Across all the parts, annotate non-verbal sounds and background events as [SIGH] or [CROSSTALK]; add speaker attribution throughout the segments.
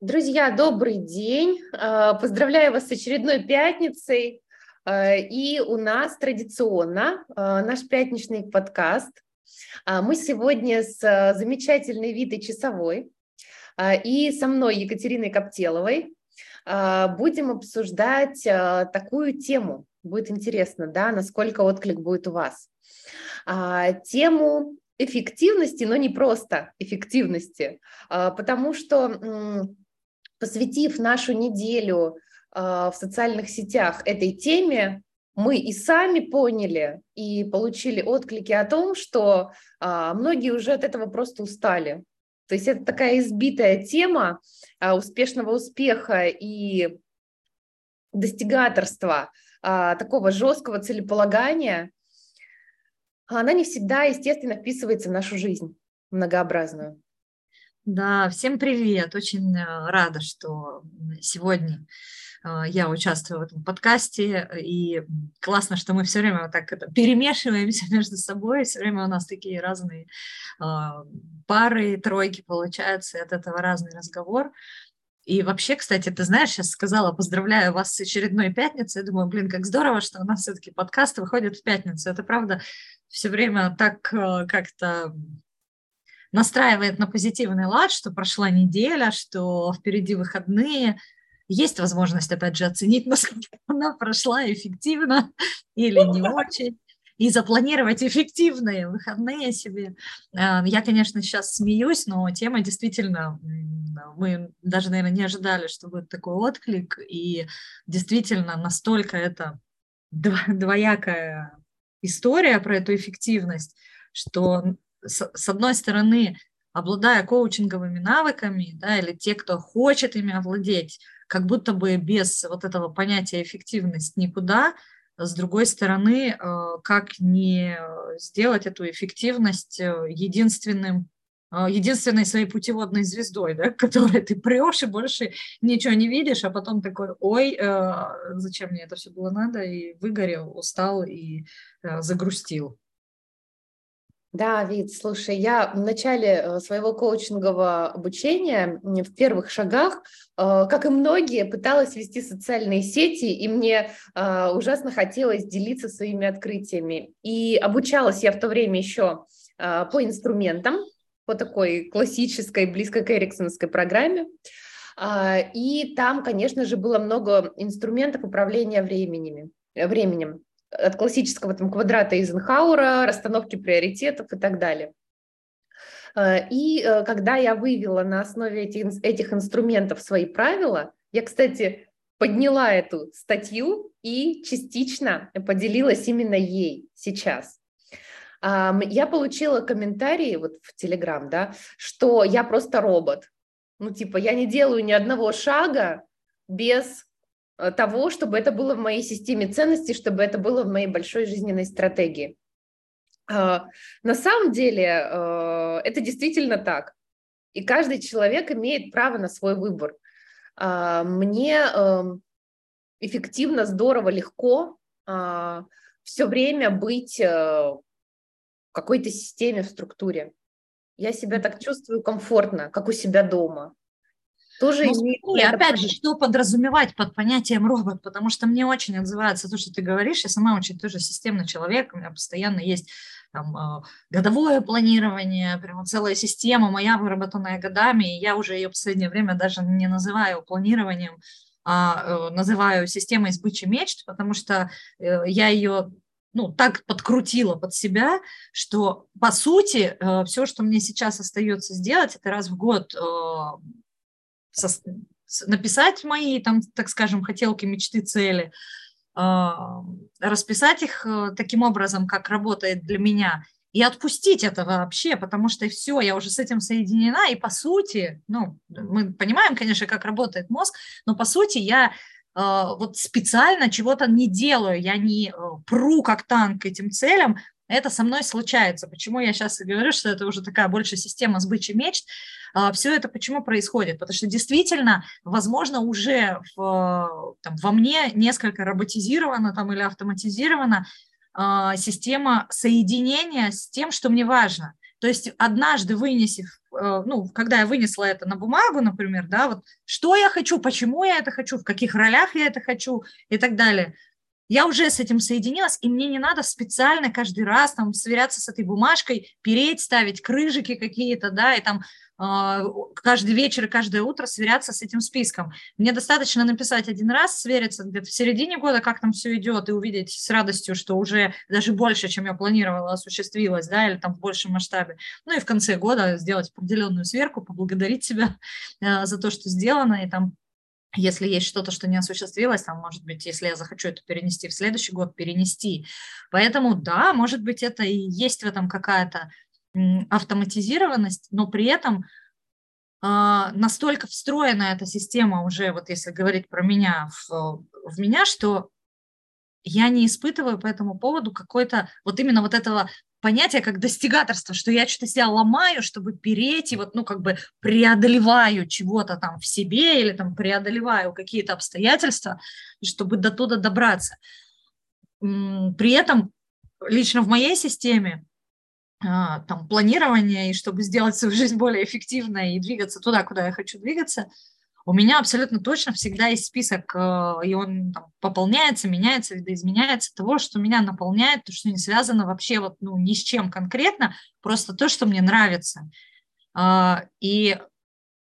Speaker 1: Друзья, добрый день! А, поздравляю вас с очередной пятницей. А, и у нас традиционно а, наш пятничный подкаст. Мы сегодня с замечательной Витой Часовой и со мной Екатериной Коптеловой будем обсуждать такую тему. Будет интересно, да, насколько отклик будет у вас. Тему эффективности, но не просто эффективности, потому что посвятив нашу неделю а, в социальных сетях этой теме, мы и сами поняли и получили отклики о том, что а, многие уже от этого просто устали. То есть это такая избитая тема а, успешного успеха и достигаторства, такого жесткого целеполагания, она не всегда, естественно, вписывается в нашу жизнь многообразную.
Speaker 2: Да, всем привет. Очень э, рада, что сегодня э, я участвую в этом подкасте, и классно, что мы все время вот так это, перемешиваемся [LAUGHS] между собой, все время у нас такие разные э, пары, тройки получаются, и от этого разный разговор. И вообще, кстати, ты знаешь, сейчас сказала, поздравляю вас с очередной пятницей. Я думаю, блин, как здорово, что у нас все-таки подкаст выходит в пятницу. Это правда все время так как-то настраивает на позитивный лад, что прошла неделя, что впереди выходные, есть возможность, опять же, оценить, [LAUGHS] насколько она прошла эффективно или не очень, и запланировать эффективные выходные себе. Э, я, конечно, сейчас смеюсь, но тема действительно, мы даже, наверное, не ожидали, что будет такой отклик, и действительно настолько это двоякая история про эту эффективность, что с, одной стороны, обладая коучинговыми навыками, да, или те, кто хочет ими овладеть, как будто бы без вот этого понятия эффективность никуда, с другой стороны, э, как не сделать эту эффективность э, единственным э, единственной своей путеводной звездой, да, [LAUGHS] которой ты прешь и больше ничего не видишь, а потом такой, ой, зачем мне это все было надо, и выгорел, устал и загрустил.
Speaker 1: Да, Вид, слушай, я в начале э, своего коучингового обучения, в первых шагах, э, как и многие, пыталась вести социальные сети, и мне э, ужасно хотелось делиться своими открытиями. И обучалась я в то время еще по инструментам, по такой классической, близко к эриксоновской программе. И там, конечно же, было много инструментов управления временем. временем от классического там, квадрата Эйзенхауэра, расстановки приоритетов и так далее. Э, и э, когда я вывела на основе этих, этих инструментов свои правила, я, кстати, подняла эту статью и частично поделилась именно ей сейчас. Я получила комментарии вот в Телеграм, да, что я просто робот. Ну, типа, я не делаю ни одного шага без того, чтобы это было в моей системе ценностей, чтобы это было в моей большой жизненной стратегии. А, на самом деле э, это действительно так. И каждый человек имеет право на свой выбор. А, мне эм, эффективно, здорово, легко а, все время быть э, в какой-то системе, в структуре. Я себя так чувствую комфортно, как у себя дома
Speaker 2: тоже ну, имеет... И опять же, что подразумевать под понятием робот, потому что мне очень отзывается то, что ты говоришь, я сама очень тоже системный человек, у меня постоянно есть там, а, годовое планирование, прямо целая система моя, выработанная годами, и я уже ее в последнее время даже не называю планированием, а э, называю системой сбычи мечт, потому что э, я ее ну, так подкрутила под себя, что, по сути, э, все, что мне сейчас остается сделать, это раз в год со, написать мои, там, так скажем, хотелки, мечты, цели, э, расписать их э, таким образом, как работает для меня, и отпустить это вообще, потому что все, я уже с этим соединена, и по сути, ну, мы понимаем, конечно, как работает мозг, но по сути я э, вот специально чего-то не делаю, я не пру как танк этим целям, это со мной случается. Почему я сейчас и говорю, что это уже такая больше система сбычи мечт, а, все это почему происходит? Потому что действительно, возможно, уже в, там, во мне несколько роботизирована там, или автоматизирована система соединения с тем, что мне важно. То есть однажды вынесив, э, ну, когда я вынесла это на бумагу, например, да, вот что я хочу, почему я это хочу, в каких ролях я это хочу и так далее, я уже с этим соединилась, и мне не надо специально каждый раз там сверяться с этой бумажкой, переть, ставить крыжики какие-то, да, и там э, каждый вечер и каждое утро сверяться с этим списком. Мне достаточно написать один раз, свериться где-то в середине года, как там все идет, и увидеть с радостью, что уже даже больше, чем я планировала, осуществилось, да, или там в большем масштабе. Ну и в конце года сделать определенную сверку, поблагодарить себя э, за то, что сделано, и там если есть что-то, что не осуществилось, там, может быть, если я захочу это перенести в следующий год, перенести. Поэтому, да, может быть, это и есть в этом какая-то автоматизированность, но при этом э, настолько встроена эта система уже, вот если говорить про меня, в, в меня, что я не испытываю по этому поводу какой-то вот именно вот этого понятие как достигаторство, что я что-то себя ломаю, чтобы перейти, вот, ну, как бы преодолеваю чего-то там в себе или там преодолеваю какие-то обстоятельства, чтобы до туда добраться. При этом лично в моей системе а, там планирование, и чтобы сделать свою жизнь более эффективной и двигаться туда, куда я хочу двигаться – у меня абсолютно точно всегда есть список, э, и он там, пополняется, меняется, видоизменяется того, что меня наполняет, то, что не связано вообще вот, ну, ни с чем конкретно, просто то, что мне нравится. А, и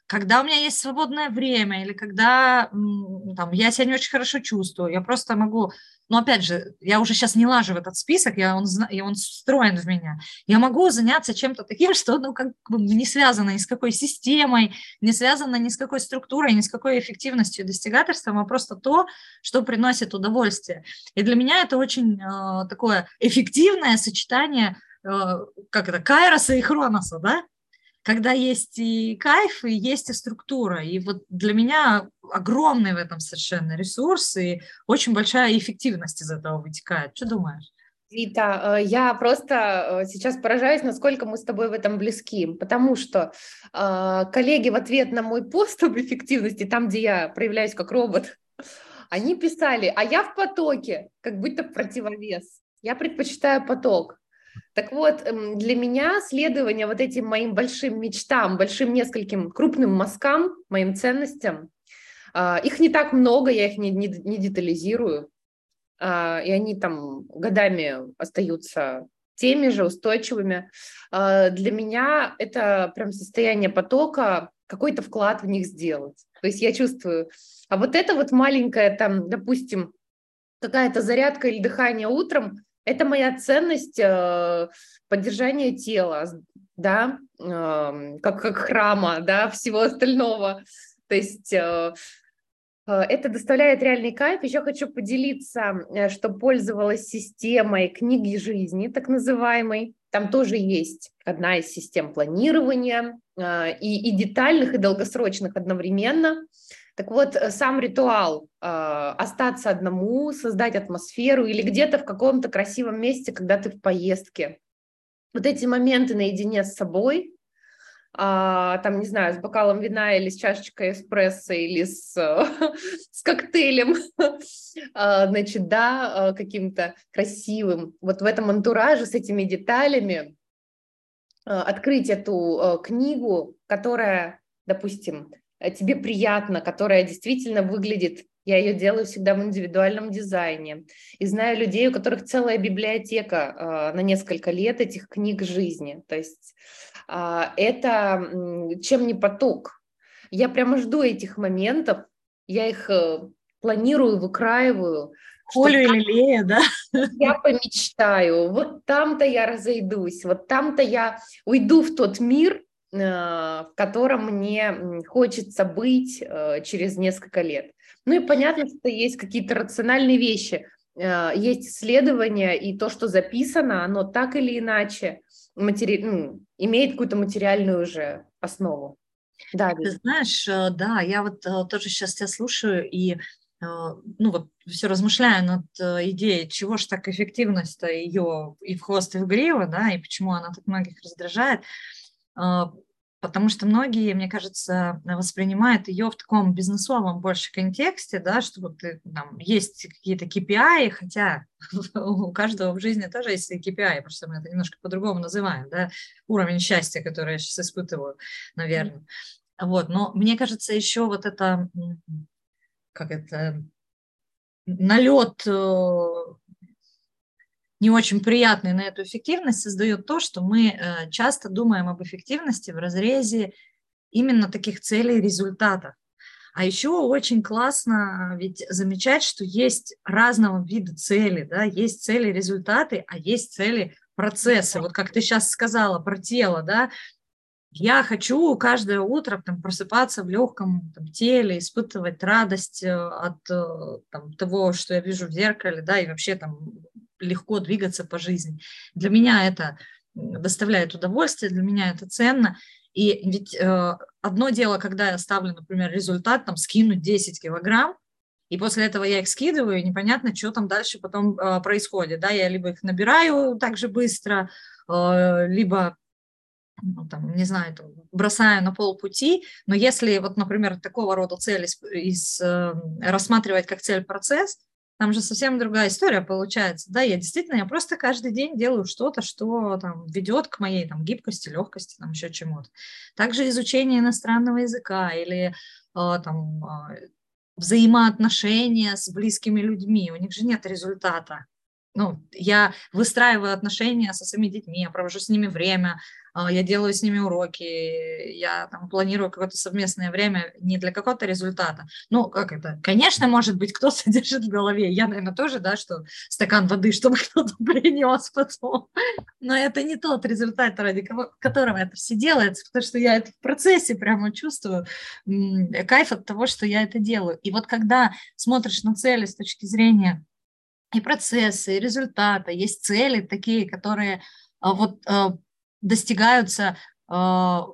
Speaker 2: когда у меня есть свободное время или когда там, я себя не очень хорошо чувствую, я просто могу но опять же, я уже сейчас не лажу в этот список, я, он, и он встроен в меня. Я могу заняться чем-то таким, [LAUGHS] что ну, как бы не связано ни с какой системой, не связано ни с какой структурой, ни с какой эффективностью достигаторством, а просто то, что приносит удовольствие. И для меня это очень э, такое эффективное сочетание э, как это, кайроса и хроноса, да? Когда есть и кайф, и есть и структура. И вот для меня огромный в этом совершенно ресурс, и очень большая эффективность из этого вытекает. Что думаешь?
Speaker 1: Вита, э, я просто э, сейчас поражаюсь, насколько мы с тобой в этом близки, потому что э, коллеги в ответ на мой пост об эффективности, там, где я проявляюсь как робот, они писали, а я в потоке, как будто противовес. Я предпочитаю поток. Так вот, эм, для меня следование вот этим моим большим мечтам, большим нескольким крупным мазкам, моим ценностям, а, их не так много, я их не, не, не детализирую, а, и они там годами остаются теми же, устойчивыми. А, для меня это прям состояние потока, какой-то вклад в них сделать. То есть я чувствую, а вот это вот маленькая там, допустим, какая-то зарядка или дыхание утром, это моя ценность э, поддержания тела, да, э, как, как храма, да, всего остального. То есть э, э, это доставляет реальный кайф. Еще хочу поделиться, э, что пользовалась системой книги жизни, так называемой. Там тоже есть одна из систем планирования э, и, и детальных, и долгосрочных одновременно. Так вот, э, сам ритуал э, остаться одному, создать атмосферу или где-то в каком-то красивом месте, когда ты в поездке. Вот эти моменты наедине с собой, а, там, не знаю, с бокалом вина или с чашечкой эспрессо или с, [LAUGHS] с коктейлем, [LAUGHS] а, значит, да, а, каким-то красивым. Вот в этом антураже с этими деталями открыть эту книгу, которая, допустим, Э, тебе приятно, которая действительно выглядит, я ее делаю всегда в индивидуальном дизайне. И знаю людей, у которых целая библиотека э, на несколько лет этих книг жизни. То есть э, это чем не поток. Я прямо жду этих моментов, я их э, планирую, выкраиваю.
Speaker 2: Колю или Лея, да?
Speaker 1: Я помечтаю, вот там-то я разойдусь, вот там-то я уйду в тот мир, Э, в котором мне хочется быть э, через несколько лет. Ну и понятно, что есть какие-то рациональные вещи, э, есть исследования, и то, что записано, оно так или иначе матери... ну, имеет какую-то материальную уже основу.
Speaker 2: Да, Ты знаешь, да, я вот тоже сейчас тебя слушаю и ну вот все размышляю над идеей, чего же так эффективность-то ее и в хвост, и в гриву, да, и почему она так многих раздражает. А, потому что многие, мне кажется, воспринимают ее в таком бизнесовом больше контексте, да, что вот э, там есть какие-то KPI, хотя [LAUGHS] у каждого в жизни тоже есть KPI, просто мы это немножко по-другому называем, да, уровень счастья, который я сейчас испытываю, наверное. Вот, но мне кажется, еще вот это, как это, налет э, не очень приятный на эту эффективность создает то, что мы э, часто думаем об эффективности в разрезе именно таких целей и результатов. А еще очень классно ведь замечать, что есть разного вида цели, да, есть цели результаты, а есть цели процессы. Вот как ты сейчас сказала про тело, да, я хочу каждое утро там, просыпаться в легком там, теле, испытывать радость э, от э, там, того, что я вижу в зеркале, да, и вообще там легко двигаться по жизни. Для меня это доставляет удовольствие, для меня это ценно. И ведь э, одно дело, когда я ставлю, например, результат, там, скинуть 10 килограмм, и после этого я их скидываю, и непонятно, что там дальше потом э, происходит. Да? Я либо их набираю так же быстро, э, либо ну, там, не знаю, там, бросаю на полпути, но если вот, например, такого рода цель из, из, э, рассматривать как цель процесс, там же совсем другая история получается. Да, я действительно, я просто каждый день делаю что-то, что там ведет к моей там гибкости, легкости, там еще чему-то. Также изучение иностранного языка или э, там э, взаимоотношения с близкими людьми. У них же нет результата ну, я выстраиваю отношения со своими детьми, я провожу с ними время, а, я делаю с ними уроки, я там планирую какое-то совместное время не для какого-то результата. Ну, как это? Конечно, может быть, кто-то [LAUGHS] держит в голове. Я, наверное, тоже, да, что стакан воды, чтобы [LAUGHS] кто-то принес потом. Но это не тот результат, ради которого это все делается, потому что я это в процессе прямо чувствую. Кайф от того, что я это делаю. И вот когда смотришь на цели с точки зрения и процессы, и результата, есть цели такие, которые а, вот а, достигаются а,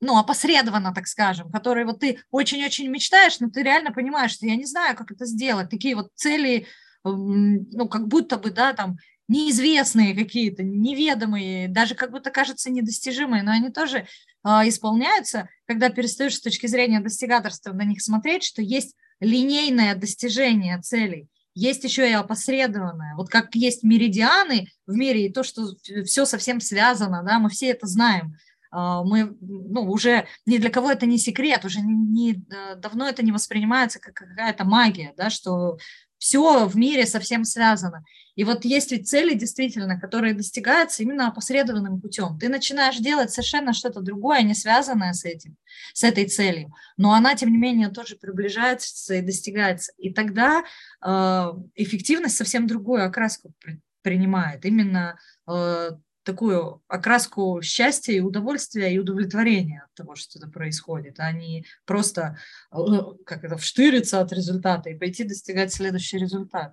Speaker 2: ну, опосредованно, так скажем, которые вот ты очень-очень мечтаешь, но ты реально понимаешь, что я не знаю, как это сделать. Такие вот цели, ну, как будто бы, да, там, неизвестные какие-то, неведомые, даже как будто кажется недостижимые, но они тоже э, исполняются, когда перестаешь с точки зрения достигаторства на них смотреть, что есть линейное достижение целей есть еще и опосредованное. Вот как есть меридианы в мире, и то, что все совсем связано, да, мы все это знаем. А, мы, ну, уже ни для кого это не секрет, уже не, э, давно это не воспринимается как какая-то магия, да, что все в мире совсем связано. И вот есть ведь цели действительно, которые достигаются именно опосредованным путем. Ты начинаешь делать совершенно что-то другое, не связанное с этим, с этой целью, но она, тем не менее, тоже приближается и достигается. И тогда э, эффективность совсем другую окраску при, принимает. Именно э, такую окраску счастья и удовольствия и удовлетворения от того, что это происходит, а не просто э, как это вштыриться от результата и пойти достигать следующий результат.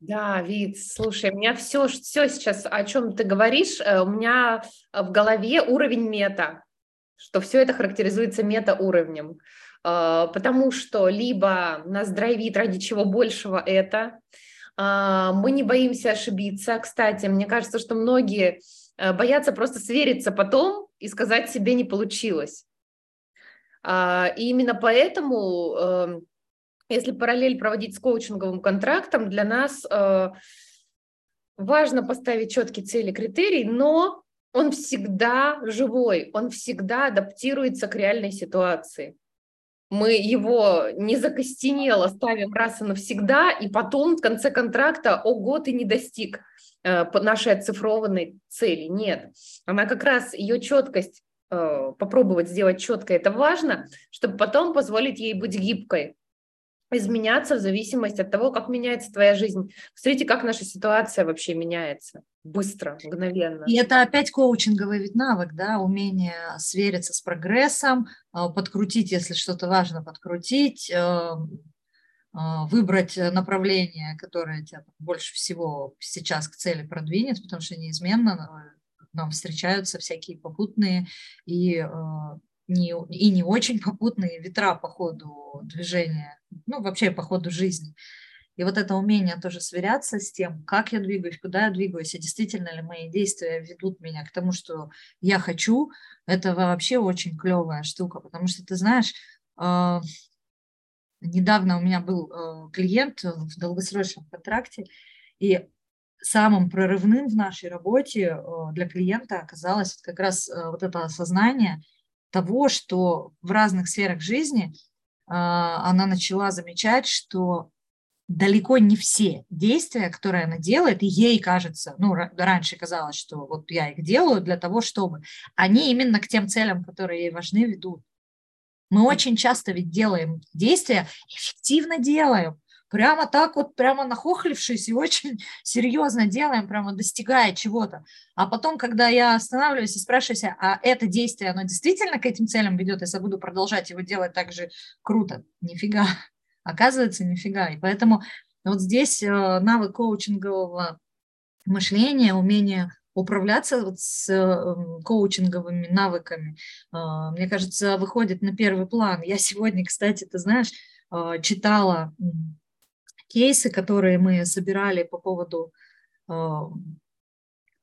Speaker 1: Да, Вид, слушай, у меня все, все сейчас, о чем ты говоришь, э, у меня в голове уровень мета, что все это характеризуется мета-уровнем, э, потому что либо нас драйвит ради чего большего это, мы не боимся ошибиться. Кстати, мне кажется, что многие э, боятся просто свериться потом и сказать себе не получилось. А, и именно поэтому, эм, если параллель проводить с коучинговым контрактом, для нас э, важно поставить четкие цели, критерии, но он всегда живой, он всегда адаптируется к реальной ситуации мы его не закостенело ставим раз и навсегда, и потом в конце контракта, ого, ты не достиг э, нашей оцифрованной цели. Нет, она как раз, ее четкость, э, попробовать сделать четко, это важно, чтобы потом позволить ей быть гибкой, изменяться в зависимости от того, как меняется твоя жизнь. Смотрите, как наша ситуация вообще меняется быстро, мгновенно.
Speaker 2: И это опять коучинговый вид навык, да, умение свериться с прогрессом, а, подкрутить, если что-то важно, подкрутить, а, а, выбрать направление, которое тебя больше всего сейчас к цели продвинет, потому что неизменно нам встречаются всякие попутные и не, и не очень попутные ветра по ходу движения, ну, вообще по ходу жизни. И вот это умение тоже сверяться с тем, как я двигаюсь, куда я двигаюсь, и действительно ли мои действия ведут меня к тому, что я хочу, это вообще очень клевая штука, потому что ты знаешь, э, недавно у меня был э, клиент в долгосрочном контракте, и самым прорывным в нашей работе э, для клиента оказалось как раз вот это осознание того, что в разных сферах жизни она начала замечать, что далеко не все действия, которые она делает, и ей кажется, ну, раньше казалось, что вот я их делаю для того, чтобы, они именно к тем целям, которые ей важны, ведут. Мы очень часто ведь делаем действия, эффективно делаем, прямо так вот, прямо нахохлившись и очень [LAUGHS] серьезно делаем, прямо достигая чего-то. А потом, когда я останавливаюсь и спрашиваю себя, а это действие, оно действительно к этим целям ведет, если я буду продолжать его делать так же круто? Нифига. [LAUGHS] Оказывается, нифига. И поэтому вот здесь э, навык коучингового мышления, умение управляться вот с эм, коучинговыми навыками, э, мне кажется, выходит на первый план. Я сегодня, кстати, ты знаешь, э, читала кейсы, которые мы собирали по поводу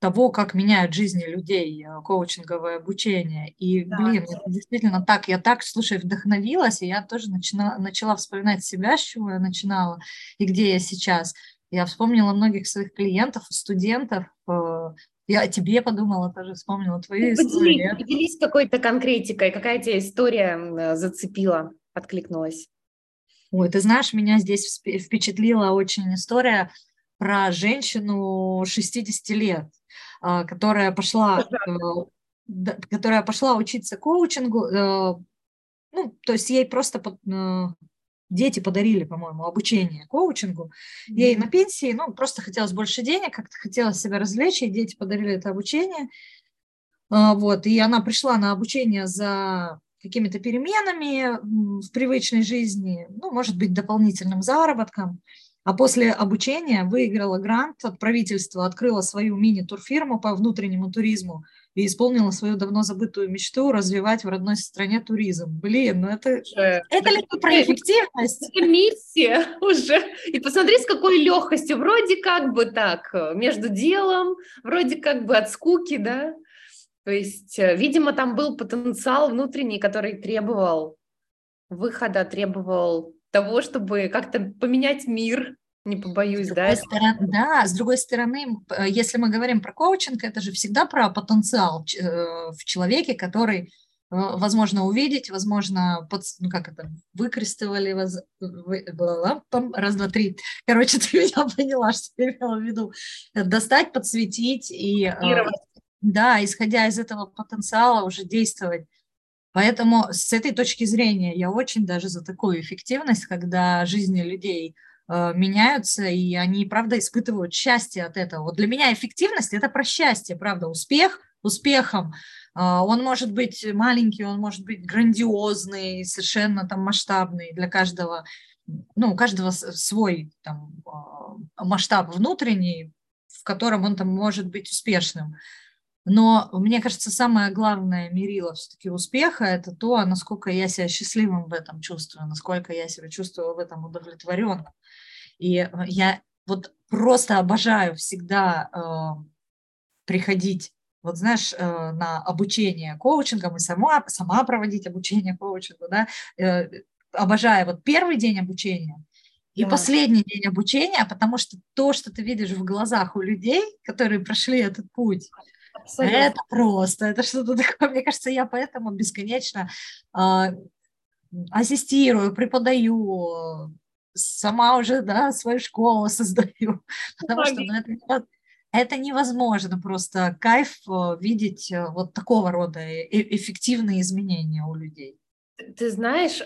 Speaker 2: того, как меняют жизни людей э, коучинговое обучение. И, да, блин, это действительно так, я так, слушай, вдохновилась, и я тоже начала, начала вспоминать себя, с чего я начинала, и где я сейчас. Я вспомнила многих своих клиентов, студентов, э, я о тебе подумала, тоже вспомнила твою ну, историю.
Speaker 1: Поделись какой-то конкретикой, какая тебя история зацепила, откликнулась?
Speaker 2: Ой, ты знаешь, меня здесь впечатлила очень история про женщину 60 лет, а, которая пошла, э, которая пошла учиться коучингу, э, ну, то есть ей просто э, дети подарили, по-моему, обучение коучингу. Ей на пенсии, ну, просто хотелось больше денег, как-то хотелось себя развлечь, и дети подарили это обучение. А, вот, и она пришла на обучение за какими-то переменами в привычной жизни, ну, может быть, дополнительным заработком а после обучения выиграла грант от правительства, открыла свою мини-турфирму по внутреннему туризму и исполнила свою давно забытую мечту развивать в родной стране туризм. Блин, ну это,
Speaker 1: это, это ли про эффективность? Это миссия [LAUGHS] уже. И посмотри, с какой легкостью. Вроде как бы так, между делом, вроде как бы от скуки, да? То есть, э, видимо, там был потенциал внутренний, который требовал выхода, требовал того, чтобы как-то поменять мир, не побоюсь, да?
Speaker 2: Стороны, да, с другой стороны, если мы говорим про коучинг, это же всегда про потенциал э, в человеке, который э, возможно увидеть, возможно, под, ну как это, выкрестовали, воз, вы, раз, два, три. Короче, [LAUGHS] ты меня поняла, что я имела в виду. Достать, подсветить и, э, да, исходя из этого потенциала уже действовать. Поэтому с этой точки зрения я очень даже за такую эффективность, когда жизни людей э, меняются, и они, правда, испытывают счастье от этого. Вот для меня эффективность – это про счастье, правда, успех успехом. Э, он может быть маленький, он может быть грандиозный, совершенно там масштабный для каждого, ну, у каждого свой там э, масштаб внутренний, в котором он там может быть успешным. Но мне кажется, самое главное мерило все-таки успеха – это то, насколько я себя счастливым в этом чувствую, насколько я себя чувствую в этом удовлетворенно. И э, я вот просто обожаю всегда э, приходить, вот знаешь, э, на обучение коучингом и сама, сама проводить обучение коучингу, да, э, обожаю вот первый день обучения – и да. последний день обучения, потому что то, что ты видишь в глазах у людей, которые прошли этот путь, Абсолютно. Это просто, это что-то такое. Мне кажется, я поэтому бесконечно э, ассистирую, преподаю, сама уже да, свою школу создаю, [LAUGHS] потому что ну, это, это невозможно просто кайф э, видеть э, вот такого рода э, эффективные изменения у людей.
Speaker 1: Ты знаешь,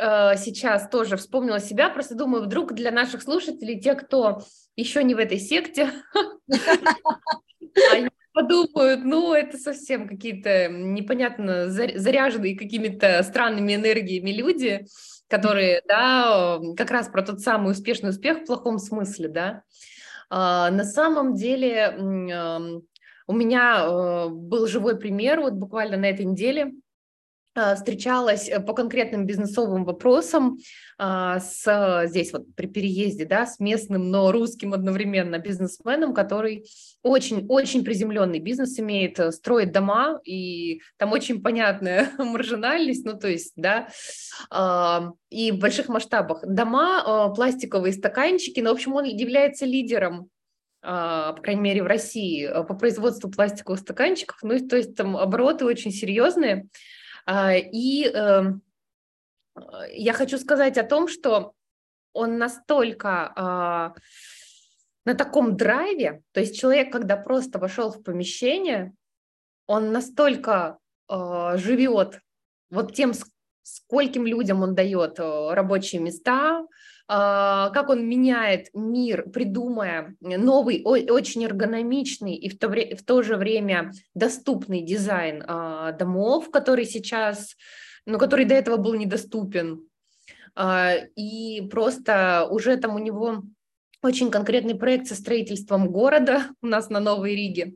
Speaker 1: сейчас тоже вспомнила себя, просто думаю, вдруг для наших слушателей, те, кто еще не в этой секте, [LAUGHS] [LAUGHS] подумают, ну, это совсем какие-то непонятно заряженные какими-то странными энергиями люди, которые, да, как раз про тот самый успешный успех в плохом смысле, да. А, на самом деле у меня э, был живой пример вот буквально на этой неделе. А, встречалась э, по конкретным бизнесовым вопросам а, с здесь вот при переезде, да, с местным, но русским одновременно бизнесменом, который очень-очень приземленный бизнес имеет, э, строит дома, и там очень понятная [LAUGHS] маржинальность, ну то есть, да, а, и в больших масштабах. Дома, пластиковые стаканчики, но, в общем, он является лидером по крайней мере, в России, по производству пластиковых стаканчиков. Ну, то есть там обороты очень серьезные. А, и эм, я хочу сказать о том, что он настолько а, на таком драйве, то есть человек, когда просто вошел в помещение, он настолько а, живет вот тем, скольким людям он дает э, рабочие места, как он меняет мир, придумая новый, очень эргономичный и в то, в то же время доступный дизайн домов, который сейчас, ну, который до этого был недоступен. И просто уже там у него очень конкретный проект со строительством города [LAUGHS] у нас на Новой Риге.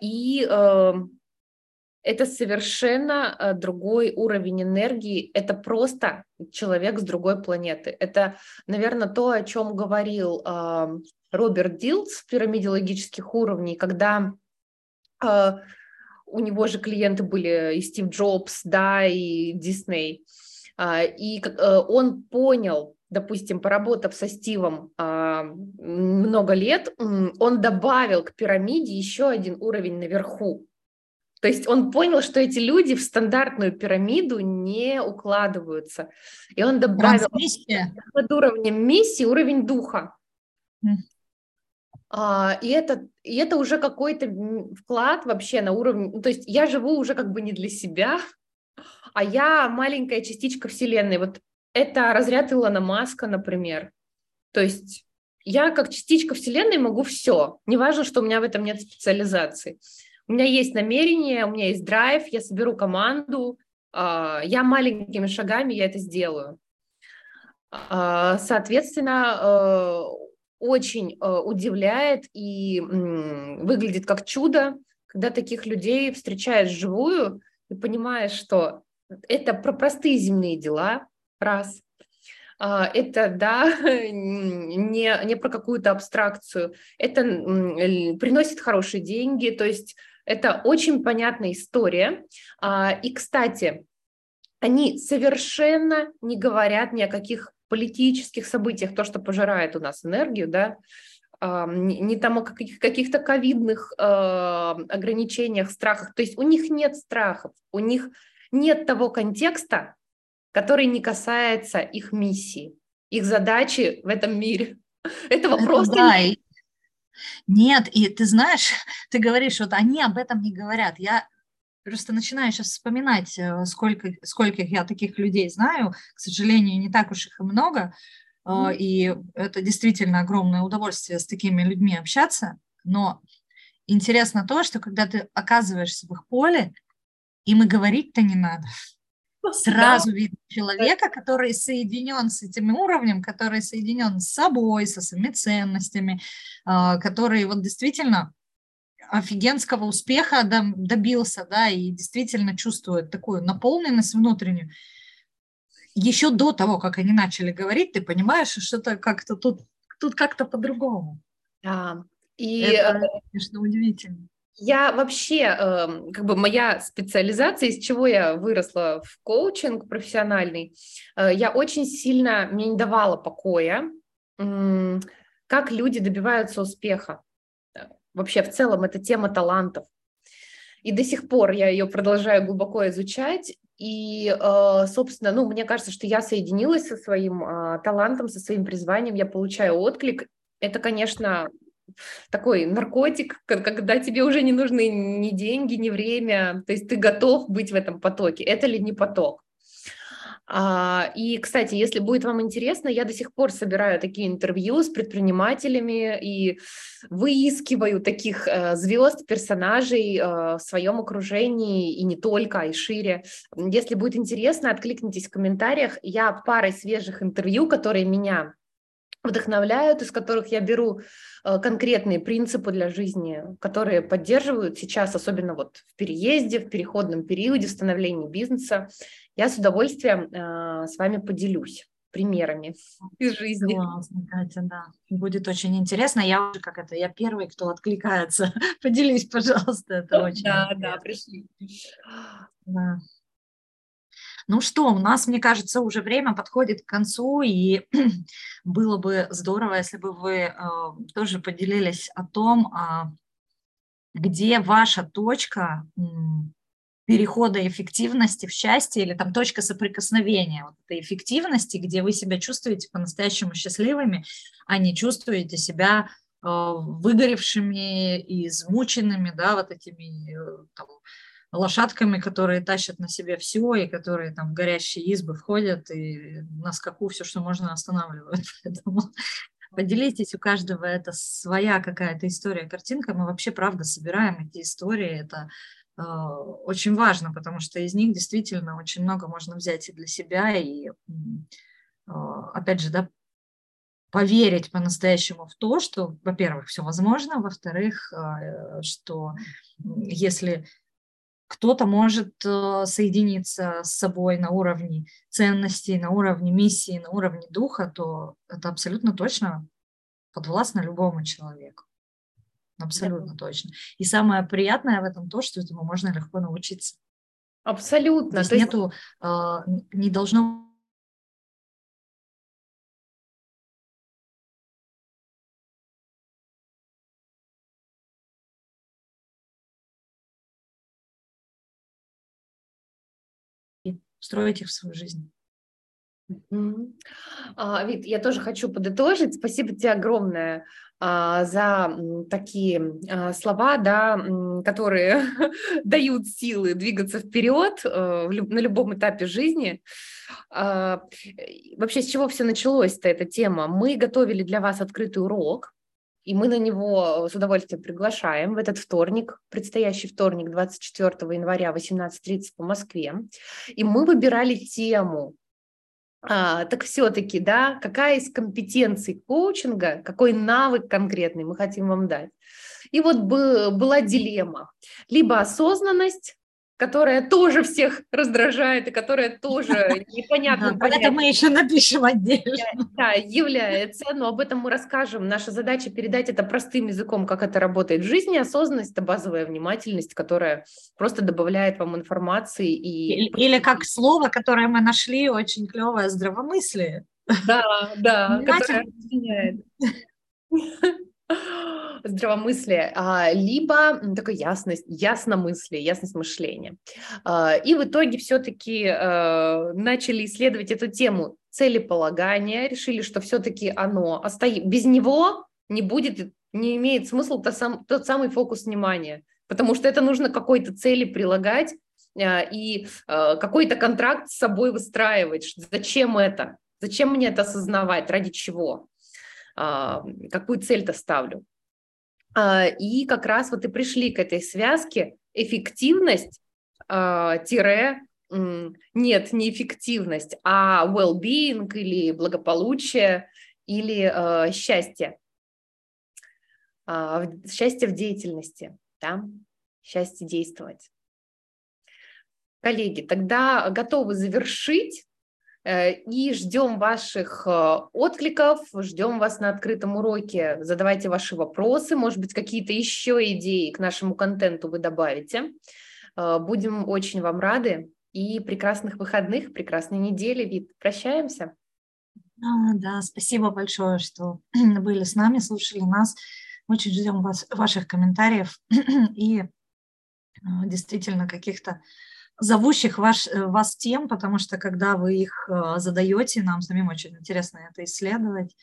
Speaker 1: И эм, это совершенно э, другой уровень энергии, это просто человек с другой планеты. Это, наверное, то, о чем говорил э, Роберт Дилдс в пирамиде логических уровней, когда э, у него же клиенты были и Стив Джобс, да, и Дисней. Э, и э, он понял, допустим, поработав со Стивом э, много лет, он добавил к пирамиде еще один уровень наверху. То есть он понял, что эти люди в стандартную пирамиду не укладываются. И он добавил под уровнем миссии уровень духа. Mm. А, и, это, и это уже какой-то вклад вообще на уровне... Ну, то есть я живу уже как бы не для себя, а я маленькая частичка Вселенной. Вот это разряд Илона Маска, например. То есть я как частичка Вселенной могу все. Неважно, что у меня в этом нет специализации. У меня есть намерение, у меня есть драйв, я соберу команду, а, я маленькими шагами я это сделаю. А, соответственно, э, очень э, удивляет и выглядит как чудо, когда таких людей встречаешь вживую и понимаешь, что это про простые земные дела, раз. А, это, да, [LAUGHS] не, не про какую-то абстракцию, это приносит хорошие деньги, то есть это очень понятная история. А, и, кстати, они совершенно не говорят ни о каких политических событиях, то, что пожирает у нас энергию, да, а, не там о каких-то ковидных а, ограничениях, страхах. То есть у них нет страхов, у них нет того контекста, который не касается их миссии, их задачи в этом мире. [LAUGHS] Этого Это просто да,
Speaker 2: не... Нет, и ты знаешь, [LAUGHS] ты говоришь, вот они об этом не говорят. Я просто начинаю сейчас вспоминать, э, сколько, сколько я таких людей знаю. К сожалению, не так уж их и много. Mm. И это действительно огромное удовольствие с такими людьми общаться. Но интересно то, что когда ты оказываешься в их поле, им и говорить-то не надо. [LAUGHS] Сразу да. видно человека, который соединен с этим уровнем, который соединен с собой, со своими ценностями, а, который вот действительно офигенского успеха добился, да, и действительно чувствует такую наполненность внутреннюю. Еще до того, как они начали говорить, ты понимаешь, что это как-то тут, тут как-то по-другому.
Speaker 1: Да, и это,
Speaker 2: э, конечно, удивительно.
Speaker 1: Я вообще, эм, как бы моя специализация, из чего я выросла в коучинг профессиональный, э, я очень сильно, мне не давала покоя, как люди добиваются успеха. Вообще в целом это тема талантов. И до сих пор я ее продолжаю глубоко изучать. И, э, собственно, ну, мне кажется, что я соединилась со своим э, талантом, со своим призванием, я получаю отклик. Это, конечно, такой наркотик, когда тебе уже не нужны ни деньги, ни время, то есть ты готов быть в этом потоке. Это ли не поток? А, и, кстати, если будет вам интересно, я до сих пор собираю такие интервью с предпринимателями и выискиваю таких э, звезд, персонажей э, в своем окружении и не только, а и шире. Если будет интересно, откликнитесь в комментариях. Я парой свежих интервью, которые меня вдохновляют, из которых я беру э, конкретные принципы для жизни, которые поддерживают сейчас, особенно вот в переезде, в переходном периоде, в становлении бизнеса. Я с удовольствием э, с вами поделюсь примерами из жизни.
Speaker 2: Классно, Катя, да. Будет очень интересно. Я уже как это, я первый, кто откликается. [LAUGHS] Поделись, пожалуйста, это очень
Speaker 1: Да, да, пришли.
Speaker 2: Да. Ну что, у нас, мне кажется, уже время подходит к концу, и [CLEARS THROAT] было бы здорово, если бы вы э, тоже поделились о том, э, где ваша точка э, перехода эффективности в счастье или там точка соприкосновения вот этой эффективности, где вы себя чувствуете по-настоящему счастливыми, а не чувствуете себя э, выгоревшими и измученными, да, вот этими э, там, лошадками, которые тащат на себе все, и которые там в горящие избы входят, и на скаку все, что можно, останавливают. [LAUGHS] Поэтому поделитесь, у каждого это своя какая-то история, картинка. Мы вообще, правда, собираем эти истории. Это э, очень важно, потому что из них действительно очень много можно взять и для себя, и, э, опять же, да, поверить по-настоящему в то, что, во-первых, все возможно, во-вторых, э, что если кто-то может э, соединиться с собой на уровне ценностей, на уровне миссии, на уровне духа, то это абсолютно точно подвластно любому человеку. Абсолютно да. точно. И самое приятное в этом то, что этому можно легко научиться.
Speaker 1: Абсолютно.
Speaker 2: Здесь есть... нету, э, не должно строить их в свою жизнь.
Speaker 1: А, Вит, я тоже хочу подытожить. Спасибо тебе огромное а, за такие а, слова, да, которые [LAUGHS] дают силы двигаться вперед люб, на любом этапе жизни. А, вообще, с чего все началось-то эта тема? Мы готовили для вас открытый урок, и мы на него с удовольствием приглашаем в этот вторник, предстоящий вторник, 24 января, 18.30 по Москве. И мы выбирали тему. А, так все-таки, да, какая из компетенций коучинга, какой навык конкретный мы хотим вам дать. И вот была дилемма. Либо осознанность, которая тоже всех раздражает и которая тоже [LAUGHS] непонятно.
Speaker 2: Да, это мы еще напишем отдельно.
Speaker 1: Да, является, но об этом мы расскажем. Наша задача передать это простым языком, как это работает в жизни. Осознанность – это базовая внимательность, которая просто добавляет вам информации. И...
Speaker 2: Или, как слово, которое мы нашли, очень клевое – здравомыслие.
Speaker 1: Да, да, [LAUGHS] которое объединяет [LAUGHS] [GASPS] здравомыслие, а, либо такая ясность, ясномыслие, ясность мышления. А, и в итоге все-таки а, начали исследовать эту тему целеполагания, решили, что все-таки оно остоит, без него не будет, не имеет смысла тот, сам, тот самый фокус внимания, потому что это нужно какой-то цели прилагать и какой-то контракт с собой выстраивать. Зачем это? Зачем мне это осознавать? Ради чего? Какую цель-то ставлю? А, и как раз вот и пришли к этой связке эффективность а, тире нет, не эффективность, а well-being или благополучие или счастье. Счастье в деятельности, да? счастье действовать. Коллеги, тогда готовы завершить и ждем ваших э, откликов, ждем вас на открытом уроке. Задавайте ваши вопросы, может быть, какие-то еще идеи к нашему контенту вы добавите. Э, будем очень вам рады. И прекрасных выходных, прекрасной недели, Вид. Прощаемся.
Speaker 2: А, да, спасибо большое, что [CLEARS THROAT] были с нами, слушали нас. Очень ждем вас, ваших комментариев [CLEARS THROAT] и действительно каких-то зовущих ваш, э, вас тем, потому что когда вы их э, задаете, нам самим очень интересно это исследовать,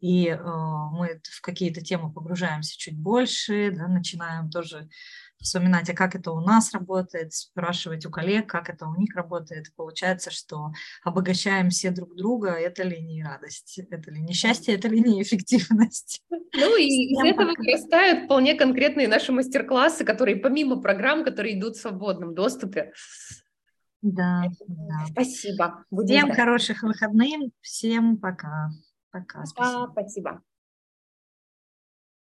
Speaker 2: и э, мы в какие-то темы погружаемся чуть больше, да, начинаем тоже вспоминать, а как это у нас работает, спрашивать у коллег, как это у них работает. Получается, что обогащаем все друг друга, это ли не радость, это ли не счастье, это ли не эффективность.
Speaker 1: Ну и из этого вырастают вполне конкретные наши мастер-классы, которые помимо программ, которые идут в свободном доступе.
Speaker 2: Да, да.
Speaker 1: Спасибо.
Speaker 2: Будем всем ждать. хороших выходных, всем пока. Пока.
Speaker 1: Спасибо. спасибо.